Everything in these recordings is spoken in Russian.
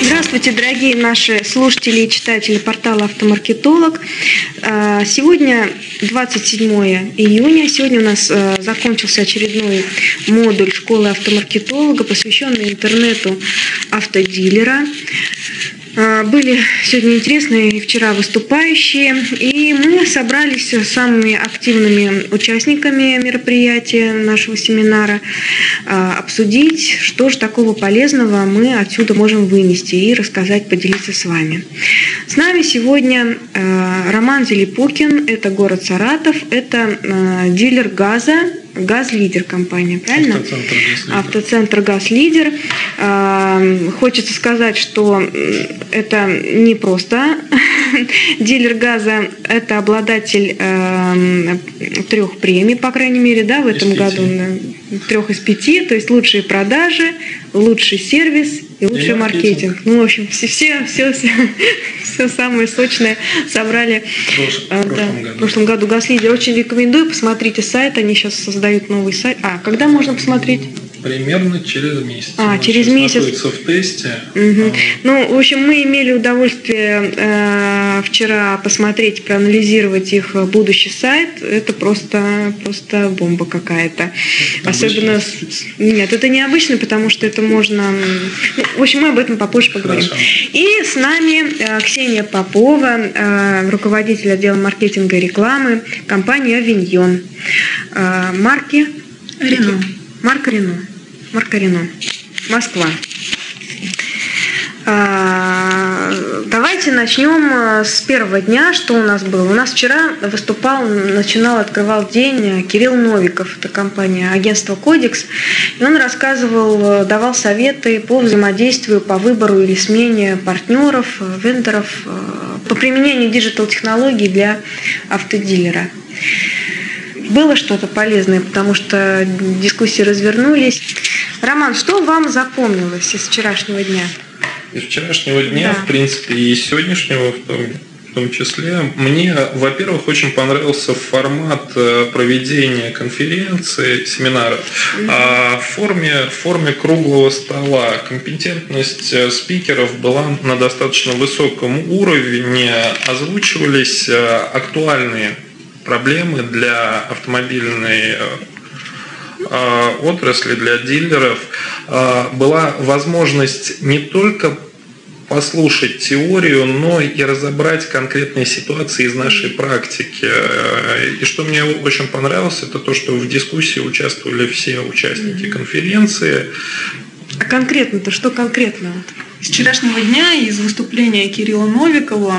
Здравствуйте, дорогие наши слушатели и читатели портала «Автомаркетолог». А, сегодня 27 июня. Сегодня у нас а, закончился очередной модуль школы автомаркетолога, посвященный интернету автодилера. А, были сегодня интересные вчера выступающие, и мы собрались с самыми активными участниками мероприятия нашего семинара а, обсудить, что же такого полезного мы отсюда можем вынести и рассказать, поделиться с вами. С нами сегодня а, Роман Зелепукин, это город Саратов, это дилер газа Газлидер компания, правильно? Автоцентр Газлидер. Автоцентр Хочется сказать, что это не просто дилер газа, это обладатель э, трех премий, по крайней мере, да, в этом году. Трех из пяти, то есть лучшие продажи, лучший сервис и лучший и маркетинг. маркетинг. Ну, в общем, все, все, все, все, самое сочное собрали в, э, прошлом, да, году. в прошлом году Газлидер. Очень рекомендую, посмотрите сайт, они сейчас создают новый сайт. А, когда можно посмотреть? Примерно через месяц. А, через месяц. Находится в тесте. Угу. Ну, в общем, мы имели удовольствие э, вчера посмотреть, проанализировать их будущий сайт. Это просто, просто бомба какая-то. Особенно... Нет, это необычно, потому что это можно... Ну, в общем, мы об этом попозже поговорим. Хорошо. И с нами э, Ксения Попова, э, руководитель отдела маркетинга и рекламы компании «Авиньон». Э, марки... Рено. Марка Рено. Маркарино, Москва. А, давайте начнем э, с первого дня, что у нас было. У нас вчера выступал, начинал, открывал день Кирилл Новиков, это компания агентство Кодекс, и он рассказывал, э, давал советы по взаимодействию, по выбору или смене партнеров, э, вендоров, по применению диджитал-технологий для автодилера было что-то полезное, потому что дискуссии развернулись. Роман, что вам запомнилось из вчерашнего дня? Из вчерашнего дня, да. в принципе, и сегодняшнего в том, в том числе. Мне, во-первых, очень понравился формат э, проведения конференции, семинара mm а в форме, в форме круглого стола. Компетентность э, спикеров была на достаточно высоком уровне, озвучивались э, актуальные проблемы для автомобильной отрасли, для дилеров, э, была возможность не только послушать теорию, но и разобрать конкретные ситуации из нашей практики. Э, и что мне очень понравилось, это то, что в дискуссии участвовали все участники конференции. А конкретно-то что конкретно? С вчерашнего дня из выступления Кирилла Новикова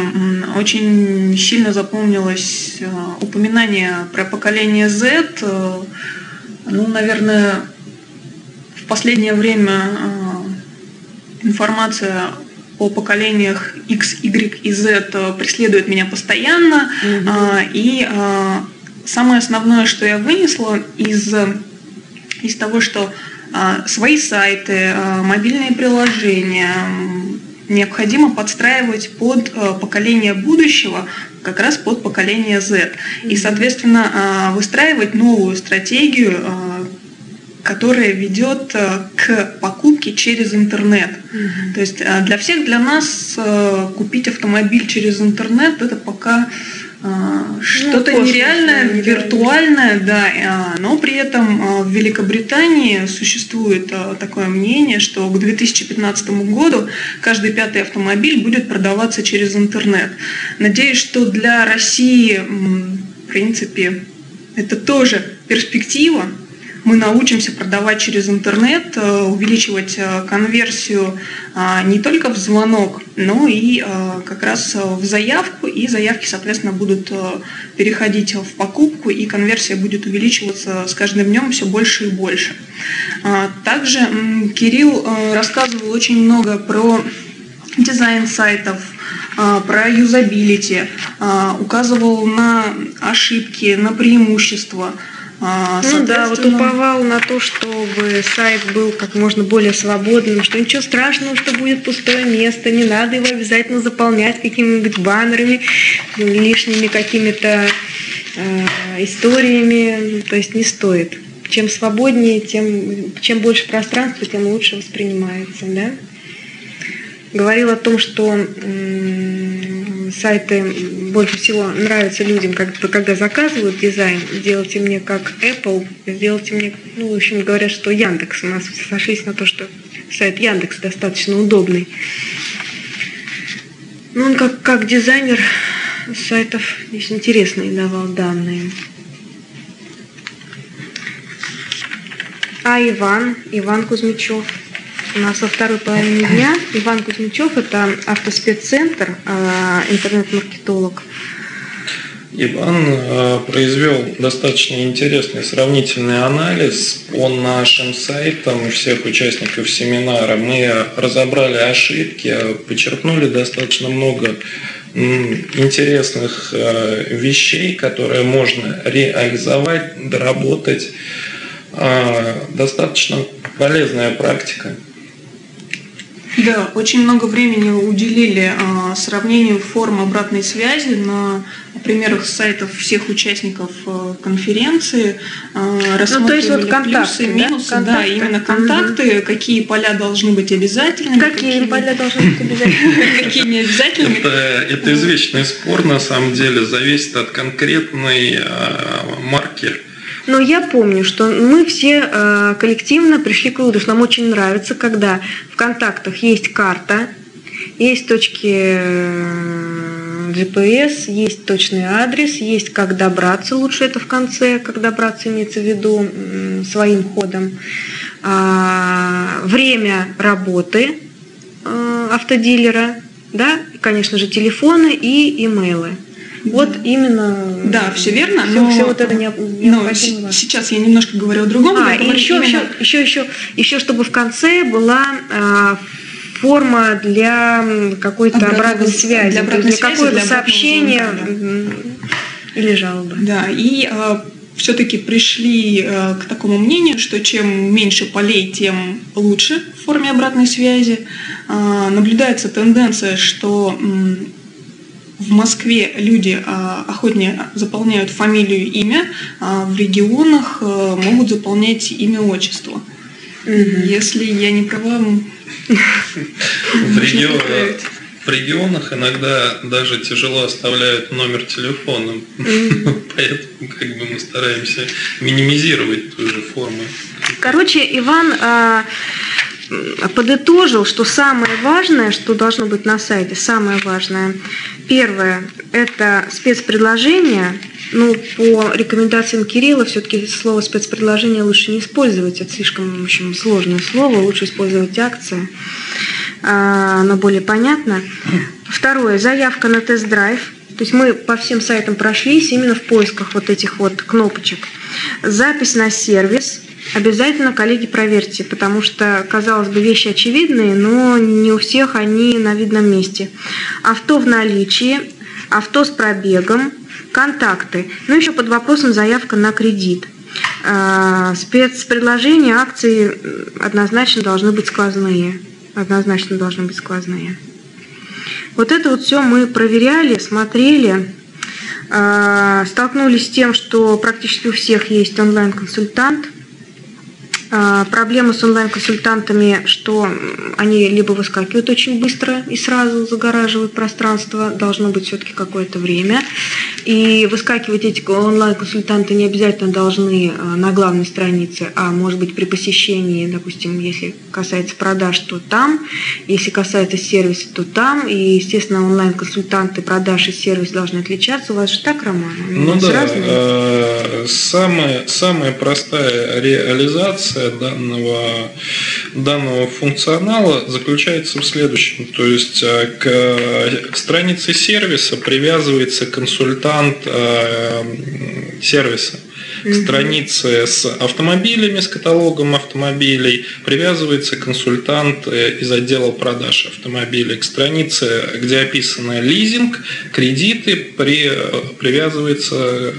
очень сильно запомнилось э, упоминание про поколение Z. Ну, наверное, в последнее время э, информация о поколениях X, Y и Z преследует меня постоянно. Mm-hmm. И самое основное, что я вынесла из, из того, что а, свои сайты, а, мобильные приложения необходимо подстраивать под а, поколение будущего, как раз под поколение Z. И, соответственно, выстраивать новую стратегию, которая ведет к покупке через интернет. Mm-hmm. То есть для всех, для нас купить автомобиль через интернет это пока а, что-то ну, нереальное, виртуальное, да, а, но при этом а, в Великобритании существует такое мнение, что к 2015 году каждый пятый автомобиль будет продаваться через интернет. Надеюсь, что для России, в принципе, это тоже перспектива, мы научимся продавать через интернет, э, увеличивать э, конверсию а, не только в звонок, но и э, как раз в заявку, и заявки, соответственно, будут переходить в покупку, и конверсия будет увеличиваться с каждым днем все больше и больше. А, также Кирилл рассказывал очень много про дизайн сайтов, а, про юзабилити, указывал на ошибки, на преимущества – ну да, вот уповал на то, чтобы сайт был как можно более свободным, что ничего страшного, что будет пустое место, не надо его обязательно заполнять какими-нибудь баннерами, лишними какими-то э, историями, то есть не стоит. Чем свободнее, тем чем больше пространства, тем лучше воспринимается, да? Говорил о том, что сайты больше всего нравятся людям, когда, когда заказывают дизайн, делайте мне как Apple, сделайте мне, ну, в общем, говорят, что Яндекс. У нас сошлись на то, что сайт Яндекс достаточно удобный. Ну, он как, как дизайнер сайтов здесь интересные давал данные. А Иван, Иван Кузьмичев – у нас во второй половине дня Иван Кузьмичев, это автоспеццентр, а, интернет-маркетолог. Иван а, произвел достаточно интересный сравнительный анализ по нашим сайтам всех участников семинара. Мы разобрали ошибки, почерпнули достаточно много интересных а, вещей, которые можно реализовать, доработать. Достаточно полезная практика. Да, очень много времени уделили а, сравнению форм обратной связи на примерах сайтов всех участников а, конференции. А, ну, то есть вот контакты, плюсы, минусы, да, контакты. да именно контакты, угу. какие поля должны быть обязательными. Какие, какие поля должны быть обязательными. Какие не обязательными. Это извечный спор, на самом деле, зависит от конкретной а, марки но я помню, что мы все э, коллективно пришли к выводу, что нам очень нравится, когда в контактах есть карта, есть точки э, GPS, есть точный адрес, есть как добраться, лучше это в конце, как добраться имеется в виду своим ходом, а, время работы э, автодилера, да, конечно же, телефоны и имейлы. Вот именно. Да, все верно. Все, но, все вот это не, но сейчас я немножко говорю о другом. А, и еще, именно... еще, еще, еще, еще, чтобы в конце была а, форма для какой-то обратной связи, для, обратной для какое-то сообщение да. или жалобы. Да, и а, все-таки пришли а, к такому мнению, что чем меньше полей, тем лучше в форме обратной связи. А, наблюдается тенденция, что в Москве люди а, охотнее заполняют фамилию, имя, а в регионах а, могут заполнять имя, отчество. Угу. Если я не права, в, регион, в регионах иногда даже тяжело оставляют номер телефона, поэтому как бы мы стараемся минимизировать ту же форму. Короче, Иван подытожил, что самое важное, что должно быть на сайте, самое важное, первое – это спецпредложение. Ну, по рекомендациям Кирилла, все-таки слово спецпредложение лучше не использовать, это слишком в общем, сложное слово, лучше использовать акции, а, оно более понятно. Второе – заявка на тест-драйв. То есть мы по всем сайтам прошлись именно в поисках вот этих вот кнопочек. Запись на сервис – Обязательно, коллеги, проверьте, потому что, казалось бы, вещи очевидные, но не у всех они на видном месте. Авто в наличии, авто с пробегом, контакты. Ну, еще под вопросом заявка на кредит. А, спецпредложения, акции однозначно должны быть сквозные. Однозначно должны быть сквозные. Вот это вот все мы проверяли, смотрели, а, столкнулись с тем, что практически у всех есть онлайн-консультант – проблема с онлайн-консультантами, что они либо выскакивают очень быстро и сразу загораживают пространство, должно быть все-таки какое-то время. И выскакивать эти онлайн-консультанты не обязательно должны а, на главной странице, а может быть при посещении, допустим, если касается продаж, то там, если касается сервиса, то там. И, естественно, онлайн-консультанты продаж и сервис должны отличаться. У вас же так, Роман? Ну да, разные? Э, самая, самая простая реализация реализация данного, данного функционала заключается в следующем. То есть э, к странице сервиса привязывается консультант э, сервиса к странице с автомобилями, с каталогом автомобилей, привязывается консультант э, из отдела продаж автомобилей. К странице, где описано лизинг, кредиты, при, привязывается э,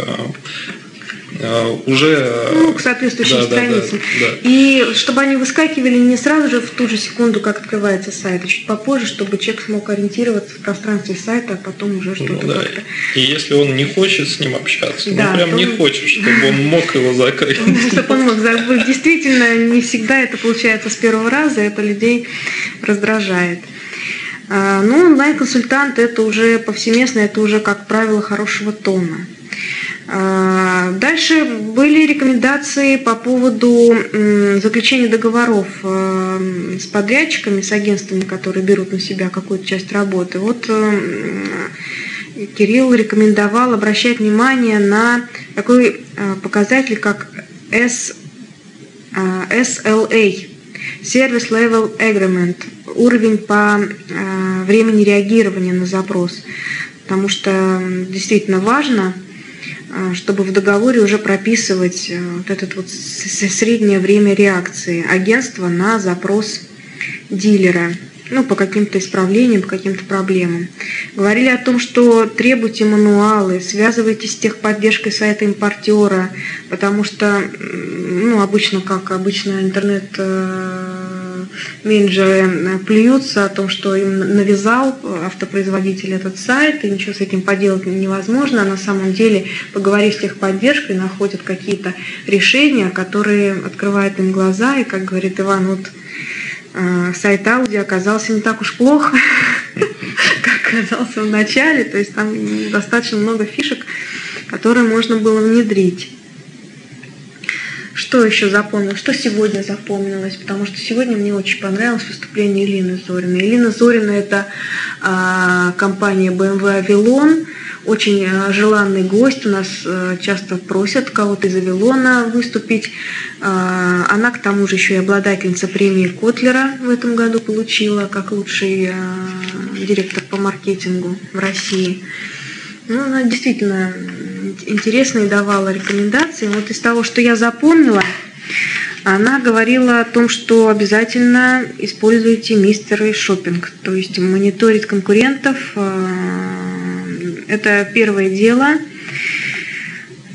уже... Ну, к соответствующим да, страницам. Да, да, да. И чтобы они выскакивали не сразу же в ту же секунду, как открывается сайт, а чуть попозже, чтобы человек смог ориентироваться в пространстве сайта, а потом уже что-то ну, да. как-то... И если он не хочет с ним общаться, да, ну прям не хочет, чтобы он мог его закрыть. Чтобы он мог закрыть. Действительно, не всегда это получается с первого раза, это людей раздражает. А, ну, онлайн-консультант – это уже повсеместно, это уже, как правило, хорошего тона. А, дальше были рекомендации по поводу заключения договоров э, с подрядчиками, с агентствами, которые берут на себя какую-то часть работы. Вот э, Кирилл рекомендовал обращать внимание на такой э, показатель, как S, SLA, Service Level Agreement, уровень по времени реагирования на запрос. Потому что действительно важно – чтобы в договоре уже прописывать э, вот это вот среднее время реакции агентства на запрос дилера ну, по каким-то исправлениям, по каким-то проблемам. Говорили о том, что требуйте мануалы, связывайтесь с техподдержкой сайта импортера, потому что, ну, обычно, как обычно, интернет э, менеджеры э, плюются о том, что им навязал автопроизводитель этот сайт, и ничего с этим поделать невозможно. А на самом деле, поговорив с техподдержкой, находят какие-то решения, которые открывают им глаза. И, как говорит Иван, вот э, сайт Ауди оказался не так уж плохо, как казался в начале. То есть там достаточно много фишек, которые можно было внедрить. Что еще запомнилось? Что сегодня запомнилось? Потому что сегодня мне очень понравилось выступление Илины Зориной. Илина Зорина – это а, компания BMW Avilon, очень а, желанный гость. У нас а, часто просят кого-то из Авилона выступить. А, она, к тому же, еще и обладательница премии Котлера в этом году получила, как лучший а, директор по маркетингу в России. Ну, она действительно интересные давала рекомендации. Вот из того, что я запомнила, она говорила о том, что обязательно используйте мистеры шопинг, то есть мониторить конкурентов. Э, это первое дело.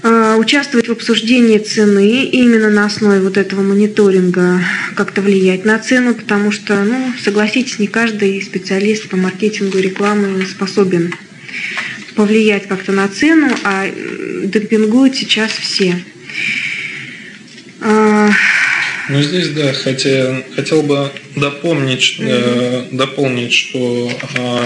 Э, участвовать в обсуждении цены и именно на основе вот этого мониторинга как-то влиять на цену, потому что, ну, согласитесь, не каждый специалист по маркетингу и рекламе способен повлиять как-то на цену, а демпингуют сейчас все. А, ну здесь да, хотя хотел бы допомнить, э, дополнить, что э,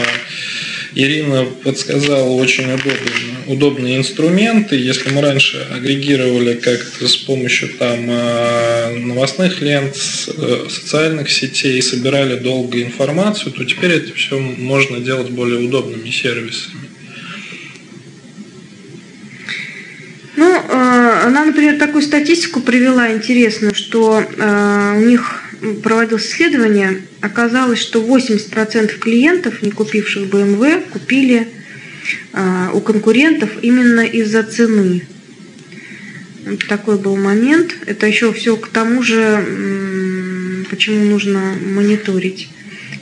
Ирина подсказала очень удобные, удобные инструменты. Если мы раньше агрегировали как-то с помощью там э, новостных лент, э, социальных сетей, собирали долго информацию, то теперь это все можно делать более удобными сервисами. Она, например, такую статистику привела интересную, что э, у них проводилось исследование, оказалось, что 80% клиентов, не купивших BMW, купили э, у конкурентов именно из-за цены. Такой был момент. Это еще все к тому же, почему нужно мониторить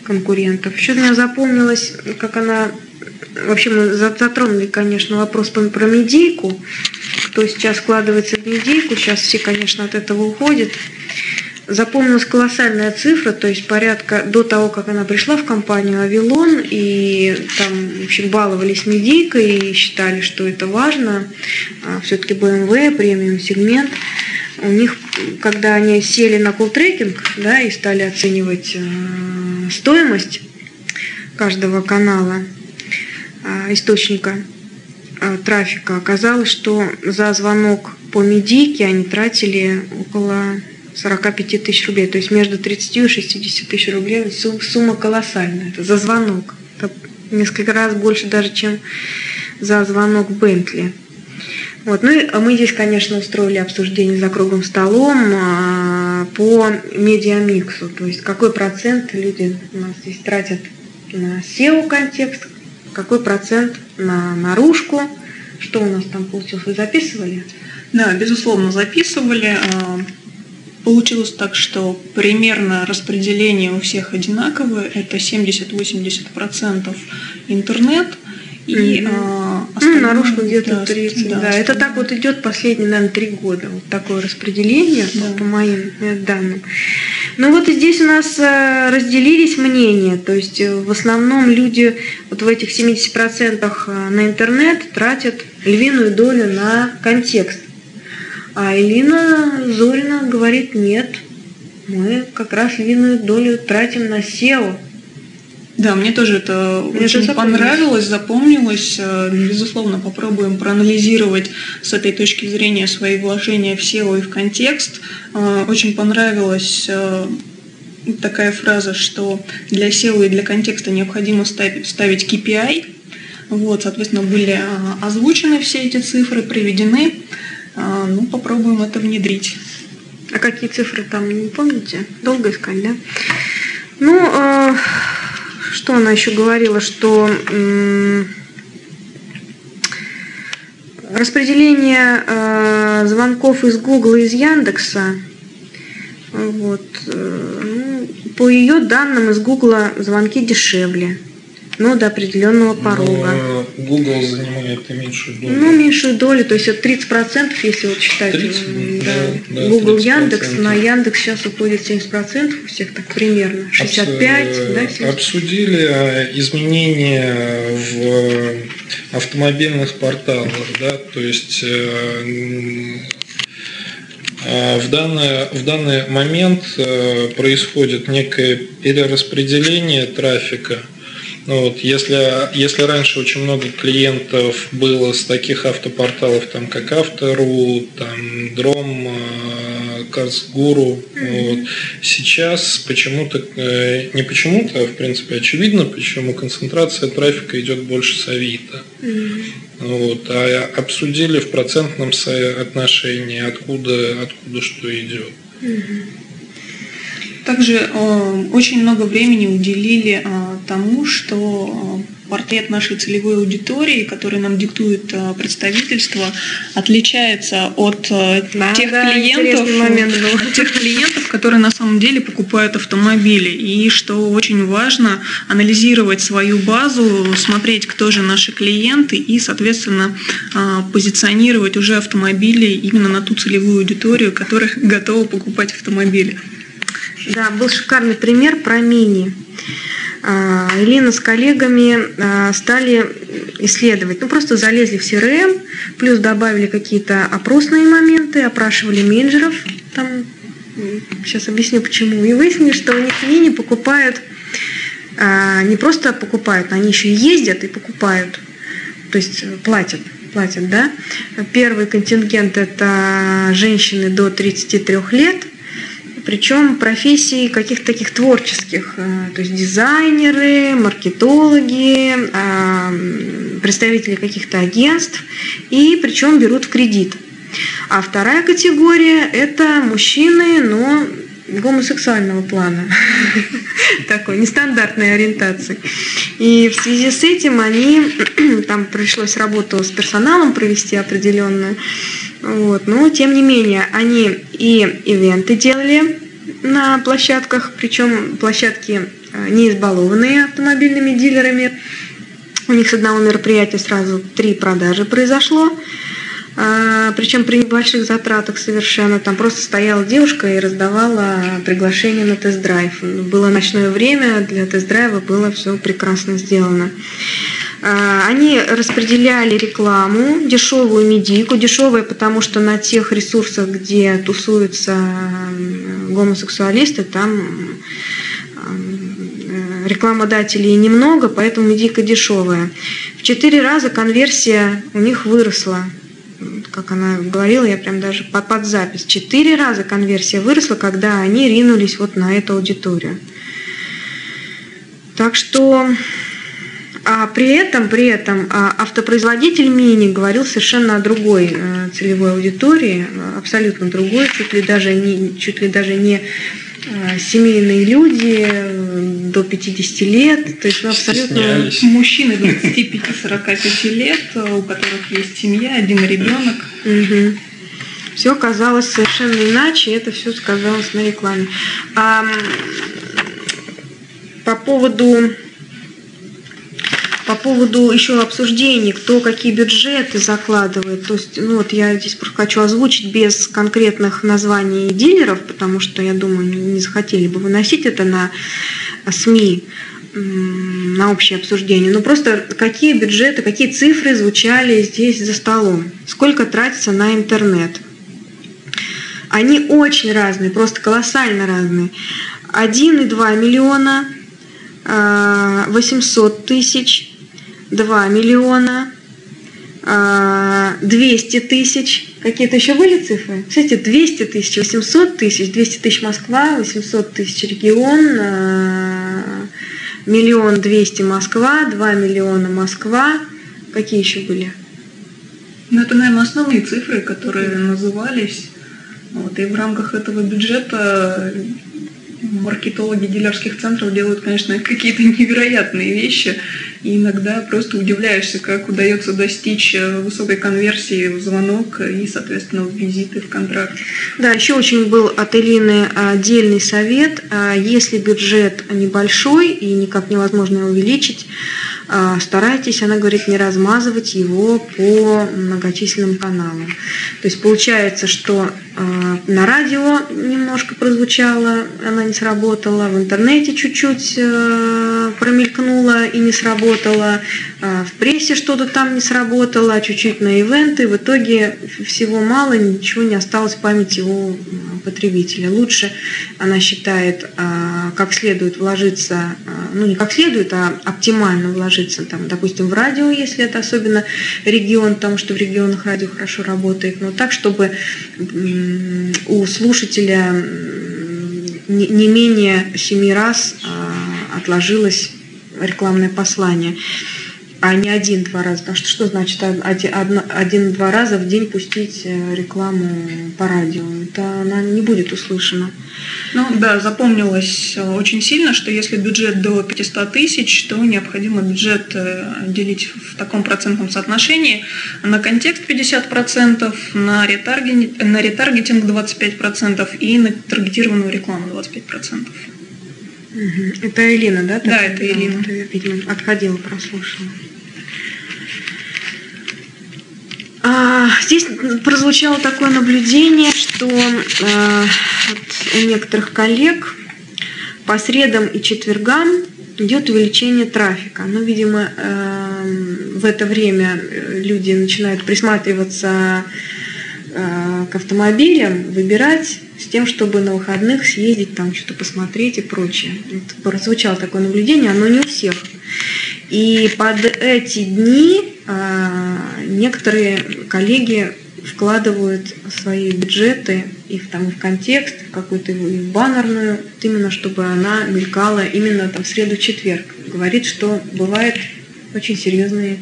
конкурентов. Еще меня запомнилось, как она... Вообще мы затронули, конечно, вопрос про медийку кто сейчас складывается в недельку, сейчас все, конечно, от этого уходят. Запомнилась колоссальная цифра, то есть порядка до того, как она пришла в компанию Авилон, и там, в общем, баловались медийкой и считали, что это важно. А Все-таки BMW, премиум сегмент. У них, когда они сели на колл-трекинг, да, и стали оценивать э, стоимость каждого канала, э, источника трафика, оказалось, что за звонок по медийке они тратили около 45 тысяч рублей, то есть между 30 и 60 тысяч рублей. Сумма колоссальная, это за звонок. Это несколько раз больше даже, чем за звонок Бентли. Вот. Ну и а мы здесь, конечно, устроили обсуждение за круглым столом а, по медиамиксу, то есть какой процент люди у нас здесь тратят на SEO-контекст, какой процент на наружку, что у нас там получилось, вы записывали? Да, безусловно, записывали. А, получилось так, что примерно распределение у всех одинаковое. Это 70-80% интернет и mm-hmm. ну, наружку где-то да, 30. Да, да. это так вот идет последние, наверное, три года. Вот такое распределение да. по моим э, данным. Ну вот и здесь у нас э, разделились мнения. То есть э, в основном люди вот в этих 70% на интернет тратят львиную долю на контекст. А Элина Зорина говорит, нет, мы как раз львиную долю тратим на SEO. Да, мне тоже это мне очень это понравилось, запомнилось. Э, безусловно, попробуем проанализировать с этой точки зрения свои вложения в SEO и в контекст. Э, очень понравилась э, такая фраза, что для SEO и для контекста необходимо ставить, KPI. Вот, соответственно, были озвучены все эти цифры, приведены. Ну, попробуем это внедрить. А какие цифры там, не помните? Долго искать, да? Ну, что она еще говорила, что распределение э, звонков из Гугла из Яндекса, вот, э, ну, по ее данным из Гугла звонки дешевле но до определенного порога. Но Google занимает меньшую долю. Ну, меньшую долю, то есть это 30%, если вот считать 30, да, да, Google, 30%. Яндекс, на Яндекс сейчас уходит 70%, у всех так примерно, 65, Обс... да, 70. Обсудили а, изменения в автомобильных порталах, да, то есть э, в данный, в данный момент э, происходит некое перераспределение трафика – ну, вот, если, если раньше очень много клиентов было с таких автопорталов, там, как Автору, там, Дром, э, Казгуру, mm-hmm. вот, сейчас почему-то, э, не почему-то, а в принципе очевидно, почему концентрация трафика идет больше с Авито. Mm-hmm. Вот, а обсудили в процентном отношении, откуда, откуда что идет. Mm-hmm. Также э, очень много времени уделили э, тому, что э, портрет нашей целевой аудитории, который нам диктует представительство, отличается от да, тех, да, клиентов, тех клиентов, которые на самом деле покупают автомобили. И что очень важно, анализировать свою базу, смотреть, кто же наши клиенты и, соответственно, позиционировать уже автомобили именно на ту целевую аудиторию, которая готова покупать автомобили. Да, был шикарный пример про мини. А, Елена с коллегами а, стали исследовать, ну просто залезли в CRM, плюс добавили какие-то опросные моменты, опрашивали менеджеров, там, сейчас объясню почему, и выяснили, что у них мини покупают, а, не просто покупают, они еще ездят и покупают, то есть платят платят, да. Первый контингент – это женщины до 33 лет – причем профессий каких-то таких творческих, э, то есть дизайнеры, маркетологи, э, представители каких-то агентств, и причем берут в кредит. А вторая категория – это мужчины, но гомосексуального плана, такой нестандартной ориентации. И в связи с этим они, там пришлось работу с персоналом провести определенную, вот. Но, тем не менее, они и ивенты делали на площадках, причем площадки э, не избалованные автомобильными дилерами. У них с одного мероприятия сразу три продажи произошло. А, причем при небольших затратах совершенно. Там просто стояла девушка и раздавала приглашение на тест-драйв. Было ночное время, для тест-драйва было все прекрасно сделано. А, они распределяли рекламу, дешевую медийку, дешевая, потому что на тех ресурсах, где тусуются гомосексуалисты, там рекламодателей немного, поэтому медийка дешевая. В четыре раза конверсия у них выросла. Как она говорила, я прям даже под, под запись. Четыре раза конверсия выросла, когда они ринулись вот на эту аудиторию. Так что а при этом, при этом а, автопроизводитель Мини говорил совершенно о другой э, целевой аудитории, абсолютно другой, чуть ли даже не, чуть ли даже не семейные люди до 50 лет, то есть ну, абсолютно мужчины 25-45 лет, у которых есть семья, один ребенок. Угу. Все казалось совершенно иначе, это все сказалось на рекламе. А, по поводу По поводу еще обсуждений, кто какие бюджеты закладывает, то есть, ну вот я здесь просто хочу озвучить без конкретных названий дилеров, потому что, я думаю, не захотели бы выносить это на СМИ, на общее обсуждение. Но просто какие бюджеты, какие цифры звучали здесь за столом, сколько тратится на интернет. Они очень разные, просто колоссально разные. 1,2 миллиона, 800 а, тысяч, 2 миллиона, 200 а, тысяч. Какие-то еще были цифры? Кстати, 200 тысяч, 800 тысяч, 200 тысяч Москва, 800 тысяч регион, а, миллион двести Москва, 2 миллиона Москва. Какие еще были? Ну, это, наверное, основные цифры, которые назывались. Вот, и в рамках этого бюджета маркетологи дилерских центров делают, конечно, какие-то невероятные вещи. И иногда просто удивляешься, как удается достичь э, высокой конверсии в звонок и, соответственно, в визиты, в контракт. Да, еще очень был от Элины отдельный совет. А если бюджет небольшой и никак невозможно его увеличить, а, старайтесь, она говорит, не размазывать его по многочисленным каналам. То есть получается, что а, на радио немножко прозвучало, она не сработала, в интернете чуть-чуть промелькнула и не сработала, а, в прессе что-то там не сработало, чуть-чуть на ивенты. В итоге всего мало, ничего не осталось в памяти у потребителя. Лучше, она считает, как следует вложиться, ну не как следует, а оптимально вложиться там, допустим, в радио, если это особенно регион, потому что в регионах радио хорошо работает, но так, чтобы у слушателя не менее семи раз а, отложилось рекламное послание а не один-два раза. Потому что что значит один-два раза в день пустить э, рекламу по радио? Это она не будет услышана. Ну да, запомнилось э, очень сильно, что если бюджет до 500 тысяч, то необходимо бюджет э, делить в таком процентном соотношении на контекст 50%, на, ретаргетинг, на ретаргетинг 25% и на таргетированную рекламу 25%. Это Элина, да? Да, это Элина. Ты, видимо, отходила, прослушала. А, здесь прозвучало такое наблюдение, что а, у некоторых коллег по средам и четвергам идет увеличение трафика. Ну, видимо, а, в это время люди начинают присматриваться к автомобилям, выбирать с тем, чтобы на выходных съездить, там что-то посмотреть и прочее. Это прозвучало такое наблюдение, оно не у всех. И под эти дни а, некоторые коллеги вкладывают свои бюджеты и в, там, в контекст, в какую-то в баннерную, именно чтобы она мелькала именно там в среду-четверг. Говорит, что бывают очень серьезные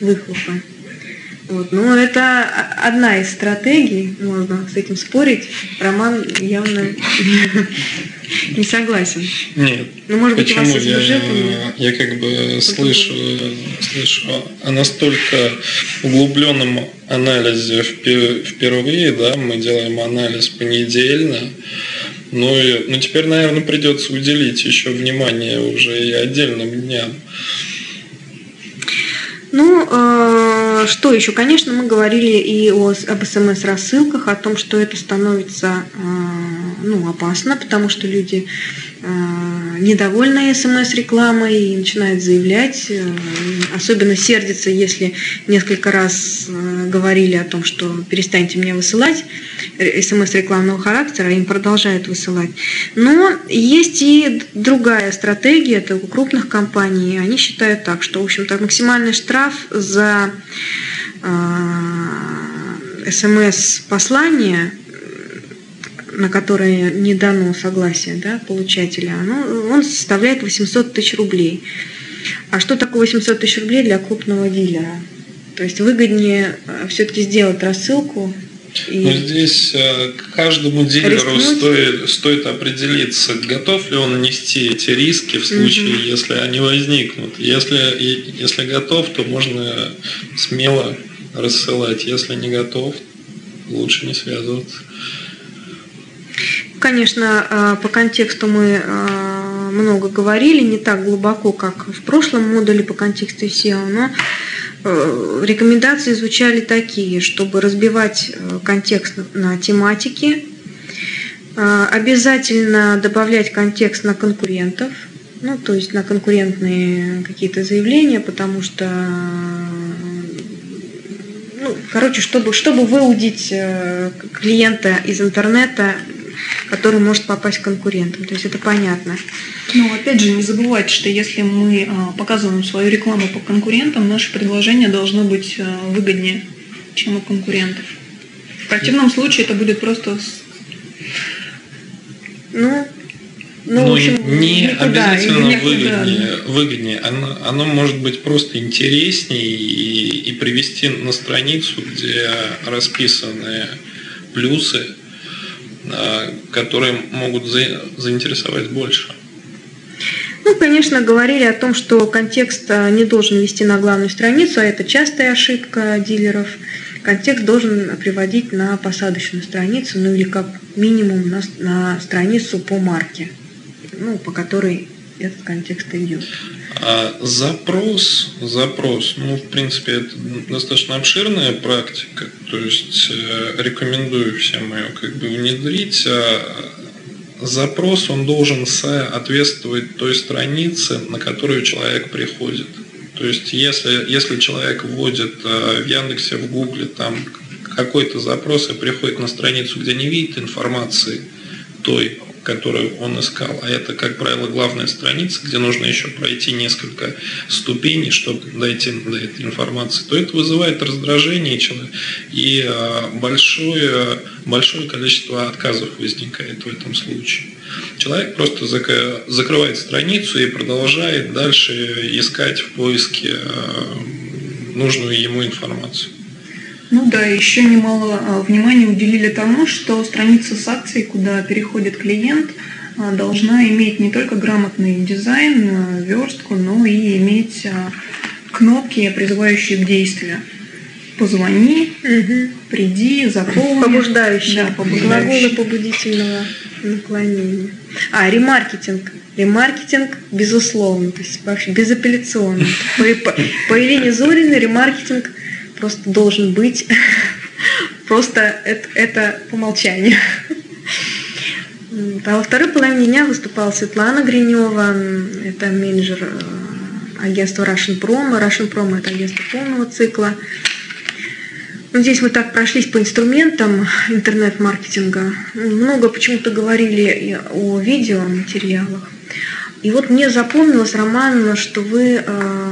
выхлопы. Вот. Но это одна из стратегий, можно с этим спорить. Роман явно не согласен. Нет. Ну, может быть, Почему? у вас я, я как бы слышу, слышу о настолько углубленном анализе впервые, да, мы делаем анализ понедельно, ну, и, ну теперь, наверное, придется уделить еще внимание уже и отдельным дням. Ну, э, что еще? Конечно, мы говорили и о, об СМС-рассылках, о том, что это становится э, ну, опасно, потому что люди недовольны смс-рекламой и начинают заявлять, э, особенно сердятся, если несколько раз э, говорили о том, что перестаньте мне высылать смс рекламного характера, им продолжают высылать. Но есть и другая стратегия, это у крупных компаний, они считают так, что, в общем-то, максимальный штраф за смс-послание на которое не дано согласие да, получателя, оно, он составляет 800 тысяч рублей. А что такое 800 тысяч рублей для крупного дилера? То есть выгоднее э, все-таки сделать рассылку. И Но здесь э, каждому дилеру стоит, стоит определиться, готов ли он нести эти риски в случае, угу. если они возникнут. Если, если готов, то можно смело рассылать. Если не готов, лучше не связываться. Конечно, э, по контексту мы э, много говорили, не так глубоко, как в прошлом модуле по контексту SEO, но э, рекомендации звучали такие, чтобы разбивать контекст на тематики, обязательно добавлять контекст на конкурентов, ну, то есть на конкурентные какие-то заявления, потому что ну, короче, чтобы, чтобы выудить клиента из интернета, который может попасть к конкурентам. То есть это понятно. Ну, опять же, не забывайте, что если мы а, показываем свою рекламу по конкурентам, наше предложение должно быть э, выгоднее, чем у конкурентов. В противном случае это будет просто... Ну, ну, ну общем, не никуда, обязательно никуда, выгоднее. выгоднее. Оно, оно может быть просто интереснее и, и привести на страницу, где расписаны плюсы, а, которые могут за, заинтересовать больше. Ну, конечно, говорили о том, что контекст а, не должен вести на главную страницу, а это частая ошибка дилеров. Контекст должен приводить на посадочную страницу, ну или как минимум на, на страницу по марке ну, по которой этот контекст идет. А запрос, запрос, ну, в принципе, это достаточно обширная практика, то есть э, рекомендую всем ее как бы внедрить. А запрос, он должен соответствовать той странице, на которую человек приходит. То есть, если, если человек вводит э, в Яндексе, в Гугле там какой-то запрос и приходит на страницу, где не видит информации той, которую он искал. А это, как правило, главная страница, где нужно еще пройти несколько ступеней, чтобы дойти до этой информации, то это вызывает раздражение и а, большое, большое количество отказов возникает в этом случае. Человек просто закрывает страницу и продолжает дальше искать в поиске а, нужную ему информацию. Ну да, еще немало а, внимания уделили тому, что страница с акцией, куда переходит клиент, а, должна иметь не только грамотный дизайн, а, верстку, но и иметь кнопки, призывающие к действию. Позвони, угу. приди, заполни. Побуждающие. Да, побуждающие. Глаголы побудительного наклонения. А, ремаркетинг. Ремаркетинг, безусловно, то есть вообще безапелляционно. По, по, по Елене Зориной ремаркетинг – просто должен быть. Просто это, это по умолчанию. А во второй половине дня выступала Светлана Гринева, это менеджер э, агентства Russian Prom. Russian Prom – это агентство полного цикла. Ну, здесь мы так прошлись по инструментам интернет-маркетинга. Много почему-то говорили о видеоматериалах. И вот мне запомнилось, Роман, что вы э,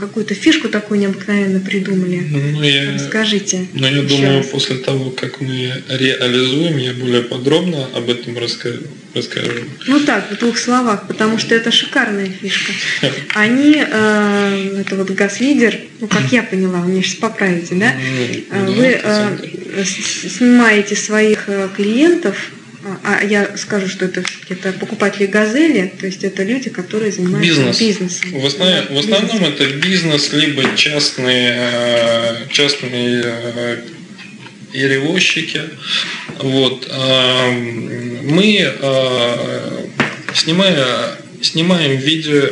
какую-то фишку такую необыкновенно придумали. Ну, я, Расскажите. Ну, я думаю, раз. после того, как мы реализуем, я более подробно об этом расскажу. расскажу. Ну так, в двух словах, потому что это шикарная фишка. Они, э, это вот газ-лидер, ну как я поняла, вы меня сейчас поправите, да? Ну, вы э, снимаете своих э, клиентов а, а я скажу, что это, это покупатели газели, то есть это люди, которые занимаются Бизнес. бизнесом. В, основ... да, в основном бизнес. это бизнес, либо частные, э, частные э, перевозчики. Вот. А, мы э, снимаем, снимаем видео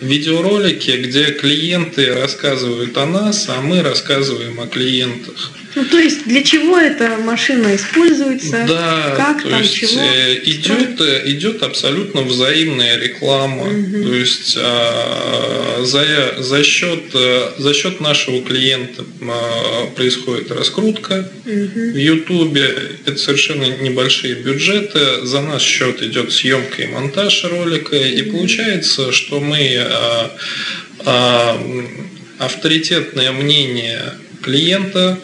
видеоролики, где клиенты рассказывают о нас, а мы рассказываем о клиентах. Ну, то есть для чего эта машина используется? Да, как то там, есть чего? Э, идет, э, идет абсолютно взаимная реклама. Угу. То есть а, за, за, счет, э, за счет нашего клиента а, происходит раскрутка угу. в Ютубе. Это совершенно небольшие бюджеты. За наш счет идет съемка и монтаж ролика. Угу. И получается, что мы а, а, авторитетное мнение клиента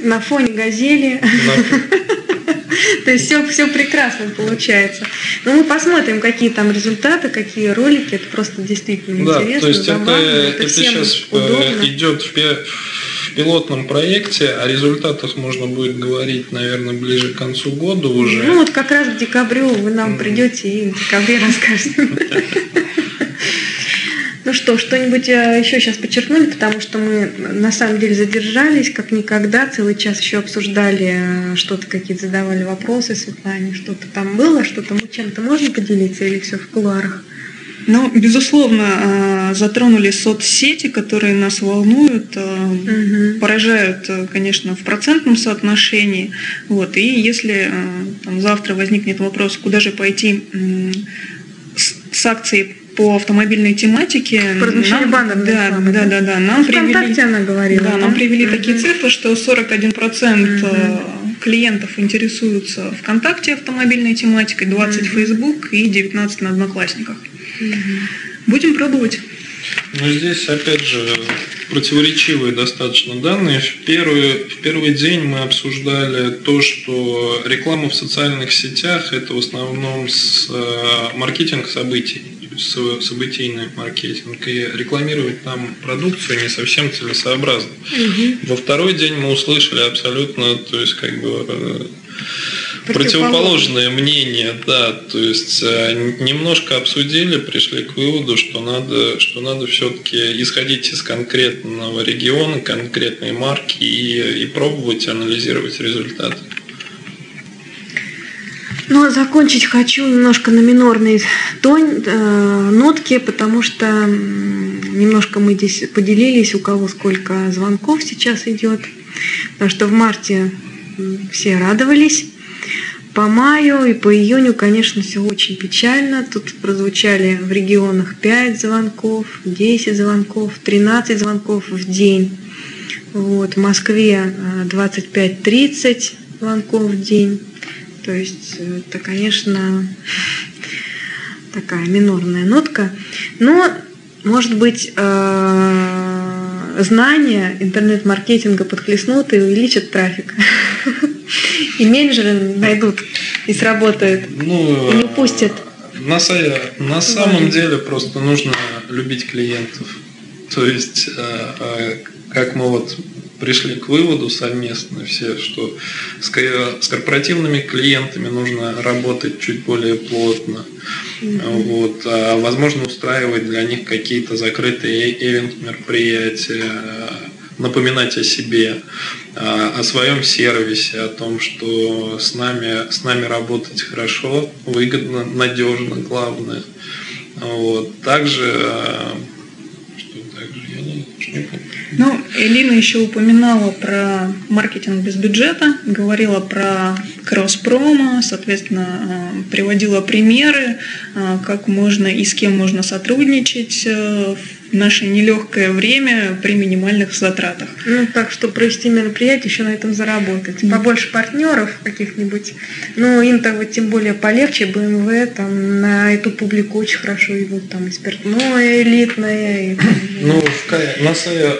на фоне газели. То есть все, все прекрасно получается. Но мы посмотрим, какие там результаты, какие ролики. Это просто действительно да, интересно. То есть забавно, это, это, это сейчас э, удобно. идет в пилотном проекте, о результатах можно будет говорить, наверное, ближе к концу года уже. Ну вот как раз к декабрю вы нам придете и в декабре расскажете. Ну что, что-нибудь э, еще сейчас подчеркнули, потому что мы на самом деле задержались, как никогда, целый час еще обсуждали, э, что-то какие-то задавали вопросы Светлане, что-то там было, что-то мы чем-то можно поделиться или все в кулуарах? Ну, безусловно, э, затронули соцсети, которые нас волнуют, угу. поражают, конечно, в процентном соотношении. Вот. И если там, завтра возникнет вопрос, куда же пойти с акцией по автомобильной тематике. Нам, баннер да, да, да, да, да, нам привели, она говорила. Да, нам привели uh такие цифры, что 41% uh клиентов интересуются ВКонтакте автомобильной тематикой, 20 uh Facebook и 19 на Одноклассниках. uh Будем пробовать. Ну, здесь, опять же, противоречивые достаточно данные. В первый, в первый день мы обсуждали то, что реклама в социальных сетях – это в основном с, э, маркетинг событий событийный маркетинг, и рекламировать там продукцию не совсем целесообразно. Угу. Во второй день мы услышали абсолютно, то есть как бы э, противоположное мнение, да, то есть э, немножко обсудили, пришли к выводу, что надо, что надо все-таки исходить из конкретного региона, конкретной марки и, и пробовать анализировать результаты. Ну, а закончить хочу немножко на минорной тон, э, нотке, потому что немножко мы здесь поделились, у кого сколько звонков сейчас идет. Потому что в марте все радовались. По маю и по июню, конечно, все очень печально. Тут прозвучали в регионах 5 звонков, 10 звонков, 13 звонков в день. Вот, в Москве 25-30 э, звонков в день. То есть это, конечно, такая минорная нотка. Но, может быть, э, знания интернет-маркетинга подхлестнут и увеличат трафик. И менеджеры найдут и сработают. Ну, и не упустят. На, на самом деле просто нужно любить клиентов. То есть, э, э, как мы вот пришли к выводу совместно все, что с, корпоративными клиентами нужно работать чуть более плотно. Mm-hmm. Вот, а, возможно, устраивать для них какие-то закрытые ивент-мероприятия, напоминать о себе, а, о своем сервисе, о том, что с нами, с нами работать хорошо, выгодно, надежно, главное. Вот. Также, а, что также, я не, не помню. Ну, Элина еще упоминала про маркетинг без бюджета, говорила про кросс-промо, соответственно, э, приводила примеры, э, как можно и с кем можно сотрудничать э, в наше нелегкое время при минимальных затратах. Ну, так что провести мероприятие, еще на этом заработать. Mm. Побольше партнеров каких-нибудь. Ну, им-то вот тем более полегче, BMW там на эту публику очень хорошо идут, там и спиртное элитное. И, ну, на,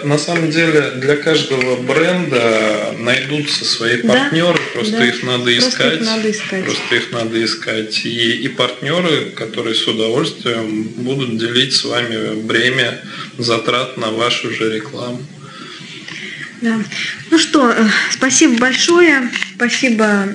на самом деле для каждого бренда найдутся свои партнеры, да, просто да. их надо искать. Просто их надо искать. Просто их надо искать. И, и партнеры, которые с удовольствием будут делить с вами затрат на вашу же рекламу. Да. Ну что, э, спасибо большое. Спасибо э,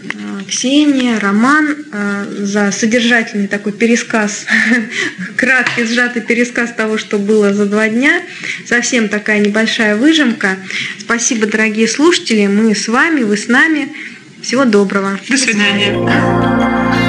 Ксения, Роман э, за содержательный такой пересказ, краткий, сжатый пересказ того, что было за два дня. Совсем такая небольшая выжимка. Спасибо, дорогие слушатели. Мы с вами, вы с нами. Всего доброго. До свидания.